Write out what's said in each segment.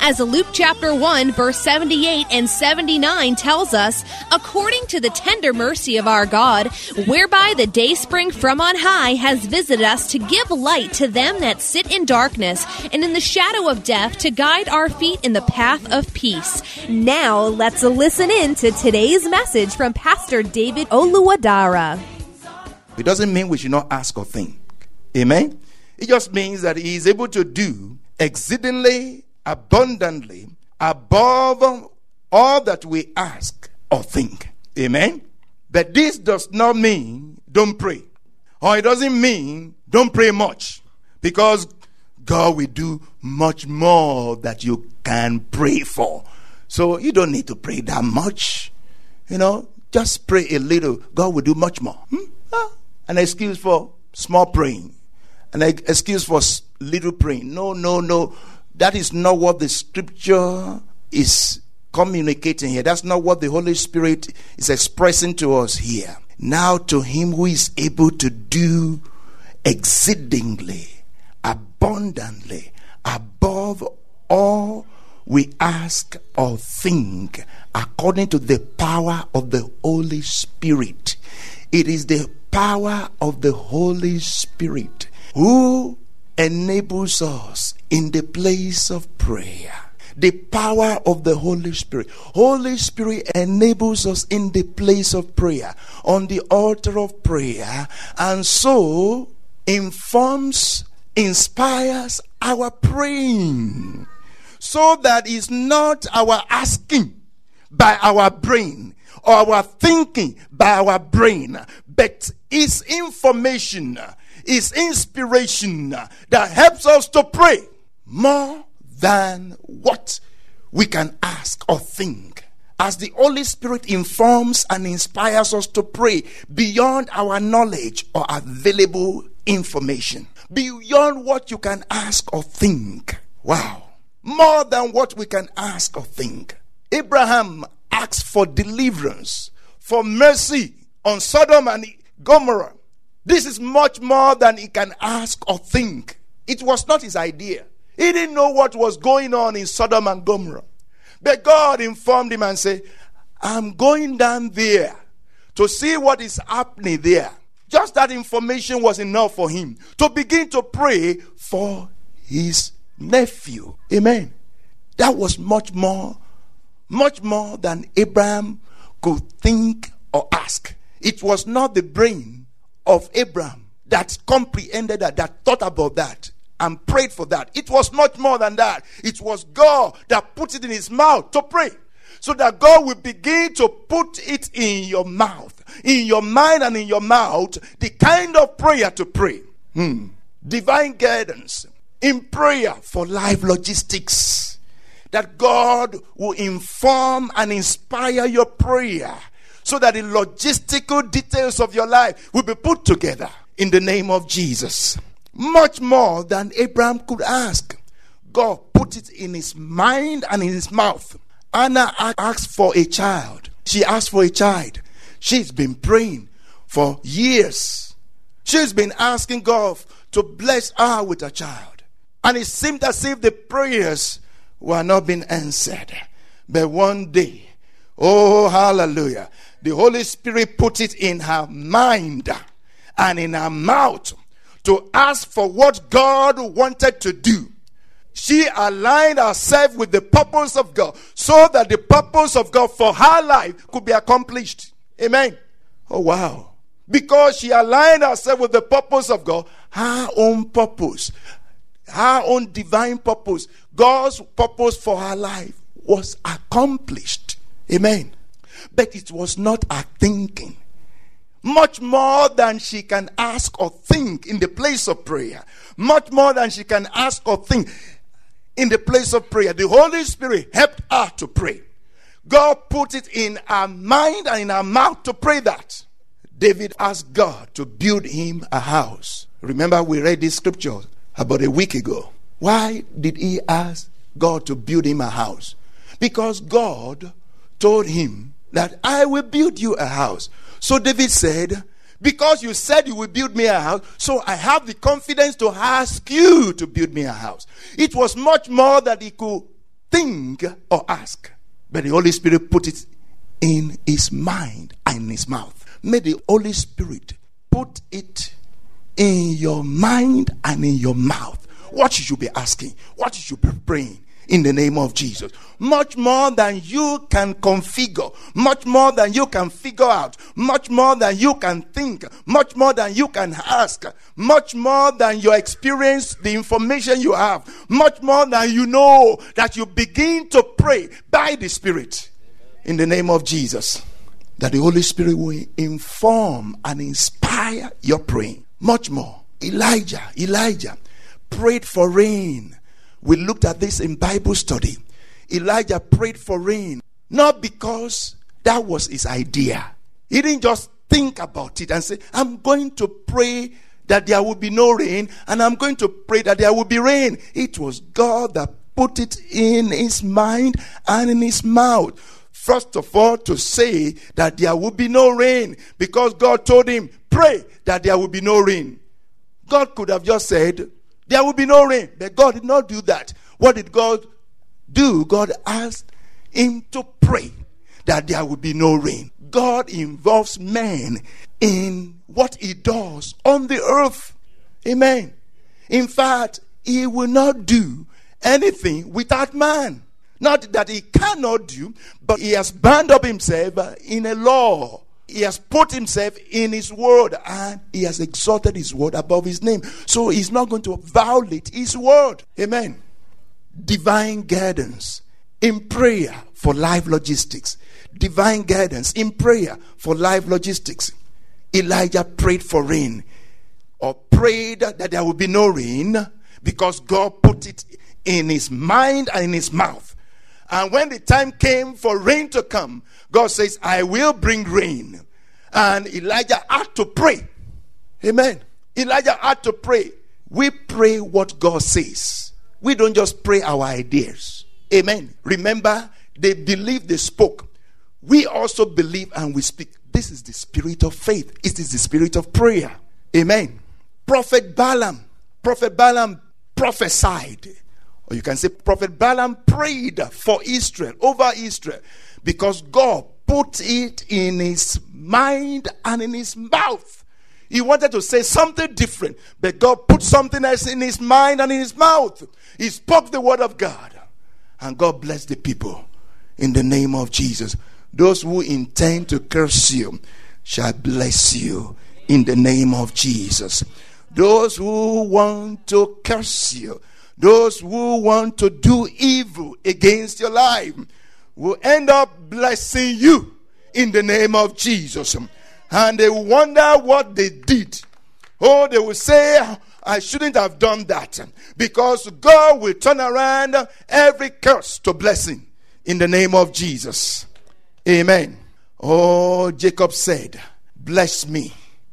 As Luke chapter 1, verse 78 and 79 tells us, according to the tender mercy of our God, whereby the day spring from on high has visited us to give light to them that sit in darkness and in the shadow of death to guide our feet in the path of peace. Now let's listen in to today's message from Pastor David Oluwadara. It doesn't mean we should not ask or think. Amen. It just means that he is able to do exceedingly abundantly above all that we ask or think. Amen. But this does not mean don't pray. Or it doesn't mean don't pray much. Because God will do much more that you can pray for. So you don't need to pray that much. You know, just pray a little. God will do much more. Hmm? Ah, an excuse for small praying, an excuse for little praying. No, no, no. That is not what the scripture is communicating here. That's not what the Holy Spirit is expressing to us here. Now, to Him who is able to do exceedingly, abundantly, above all we ask or think, according to the power of the Holy Spirit. It is the power of the Holy Spirit who enables us in the place of prayer. The power of the Holy Spirit. Holy Spirit enables us in the place of prayer, on the altar of prayer, and so informs, inspires our praying. So that it's not our asking by our brain or our thinking by our brain, but it's information is inspiration that helps us to pray more than what we can ask or think. As the Holy Spirit informs and inspires us to pray beyond our knowledge or available information, beyond what you can ask or think. Wow. More than what we can ask or think. Abraham asked for deliverance, for mercy on Sodom and Gomorrah. This is much more than he can ask or think. It was not his idea. He didn't know what was going on in Sodom and Gomorrah. But God informed him and said, I'm going down there to see what is happening there. Just that information was enough for him to begin to pray for his nephew. Amen. That was much more, much more than Abraham could think or ask. It was not the brain of Abraham that comprehended that, that thought about that and prayed for that. It was much more than that. It was God that put it in his mouth to pray. So that God will begin to put it in your mouth, in your mind and in your mouth, the kind of prayer to pray. Hmm. Divine guidance in prayer for life logistics. That God will inform and inspire your prayer so that the logistical details of your life will be put together in the name of Jesus. Much more than Abraham could ask. God put it in his mind and in his mouth. Anna asked for a child. She asked for a child. She's been praying for years. She's been asking God to bless her with a child. And it seemed as if the prayers were not being answered. But one day, oh, hallelujah, the Holy Spirit put it in her mind and in her mouth to ask for what God wanted to do. She aligned herself with the purpose of God so that the purpose of God for her life could be accomplished. Amen. Oh, wow. Because she aligned herself with the purpose of God, her own purpose, her own divine purpose, God's purpose for her life was accomplished. Amen. But it was not her thinking. Much more than she can ask or think in the place of prayer. Much more than she can ask or think in the place of prayer. The Holy Spirit helped her to pray. God put it in her mind and in her mouth to pray that. David asked God to build him a house. Remember, we read this scripture about a week ago. Why did he ask God to build him a house? Because God told him that I will build you a house. So David said, Because you said you will build me a house, so I have the confidence to ask you to build me a house. It was much more that he could think or ask. But the Holy Spirit put it in his mind and in his mouth. May the Holy Spirit put it in your mind and in your mouth. What should you be asking, what you be praying in the name of Jesus. Much more than you can configure, much more than you can figure out, much more than you can think, much more than you can ask, much more than your experience, the information you have, much more than you know that you begin to pray by the Spirit in the name of Jesus that the Holy Spirit will inform and inspire your praying. Much more. Elijah, Elijah prayed for rain. We looked at this in Bible study. Elijah prayed for rain, not because that was his idea. He didn't just think about it and say, I'm going to pray that there will be no rain, and I'm going to pray that there will be rain. It was God that put it in his mind and in his mouth. First of all, to say that there will be no rain because God told him, pray that there will be no rain. God could have just said, there will be no rain. But God did not do that. What did God do? God asked him to pray that there would be no rain. God involves man in what he does on the earth. Amen. In fact, he will not do anything without man. Not that he cannot do, but he has bound up himself in a law. He has put himself in his word and he has exalted his word above his name. So he's not going to violate his word. Amen. Divine guidance in prayer for life logistics. Divine guidance in prayer for life logistics. Elijah prayed for rain or prayed that there would be no rain because God put it in his mind and in his mouth. And when the time came for rain to come, God says, I will bring rain. And Elijah had to pray. Amen. Elijah had to pray. We pray what God says. We don't just pray our ideas. Amen. Remember, they believed they spoke. We also believe and we speak. This is the spirit of faith. It is the spirit of prayer. Amen. Prophet Balaam, Prophet Balaam prophesied or you can say Prophet Balaam prayed for Israel, over Israel, because God put it in his mind and in his mouth. He wanted to say something different, but God put something else in his mind and in his mouth. He spoke the word of God, and God blessed the people in the name of Jesus. Those who intend to curse you shall bless you in the name of Jesus. Those who want to curse you those who want to do evil against your life will end up blessing you in the name of Jesus. And they wonder what they did. Oh, they will say, I shouldn't have done that. Because God will turn around every curse to blessing in the name of Jesus. Amen. Oh, Jacob said, Bless me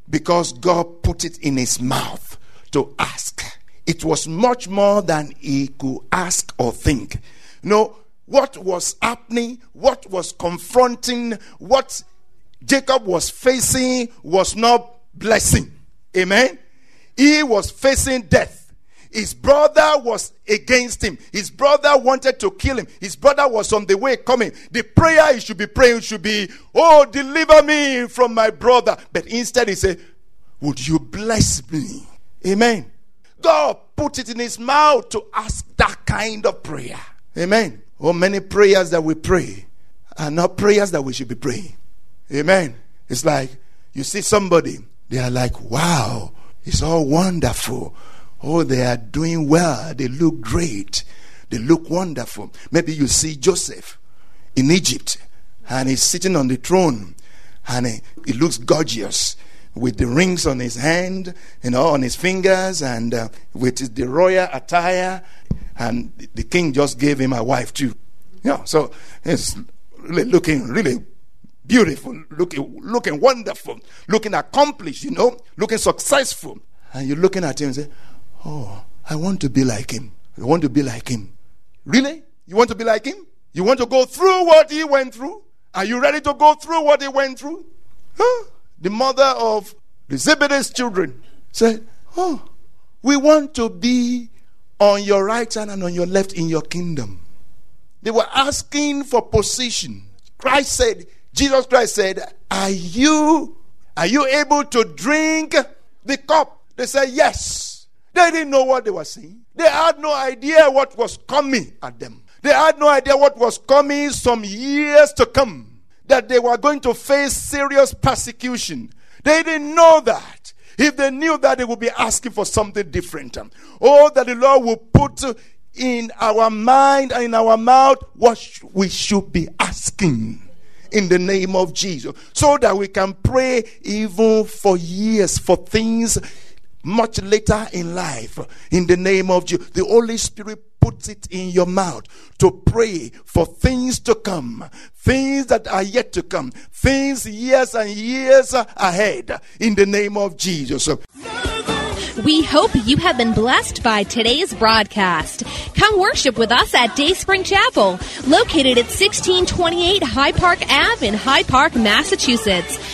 because God put it in his mouth to ask it was much more than he could ask or think. Know, what was happening, what was confronting, what Jacob was facing was not blessing. Amen. He was facing death. His brother was against him. His brother wanted to kill him. His brother was on the way coming. The prayer he should be praying should be, Oh, deliver me from my brother. But instead he said, Would you bless me? Amen. God put it in his mouth to ask that kind of prayer. Amen. Oh, many prayers that we pray are not prayers that we should be praying. Amen. It's like you see somebody, they are like, wow, it's all wonderful. Oh, they are doing well. They look great. They look wonderful. Maybe you see Joseph in Egypt and he's sitting on the throne and he, he looks gorgeous with the rings on his hand, you know, on his fingers, and uh, with the royal attire. And the king just gave him a wife too. Yeah, so it's really looking really beautiful, looking looking wonderful, looking accomplished, you know, looking successful. And you're looking at him and say, "Oh, I want to be like him. I want to be like him." Really? You want to be like him? You want to go through what he went through? Are you ready to go through what he went through? Huh? The mother of the Zebedee's children said, Oh, we want to be on your right hand and on your left in your kingdom. They were asking for position. Christ said, Jesus Christ said, Are you are you able to drink the cup? They said, Yes. They didn't know what they were saying. They had no idea what was coming at them. They had no idea what was coming some years to come. That they were going to face serious persecution. They didn't know that. If they knew that, they would be asking for something different. Oh, that the Lord will put in our mind and in our mouth what we should be asking in the name of Jesus so that we can pray even for years for things much later in life in the name of Jesus. The Holy Spirit puts it in your mouth to pray for things to come, things that are yet to come, things years and years ahead in the name of Jesus. We hope you have been blessed by today's broadcast. Come worship with us at Dayspring Chapel, located at 1628 Hyde Park Ave in Hyde Park, Massachusetts.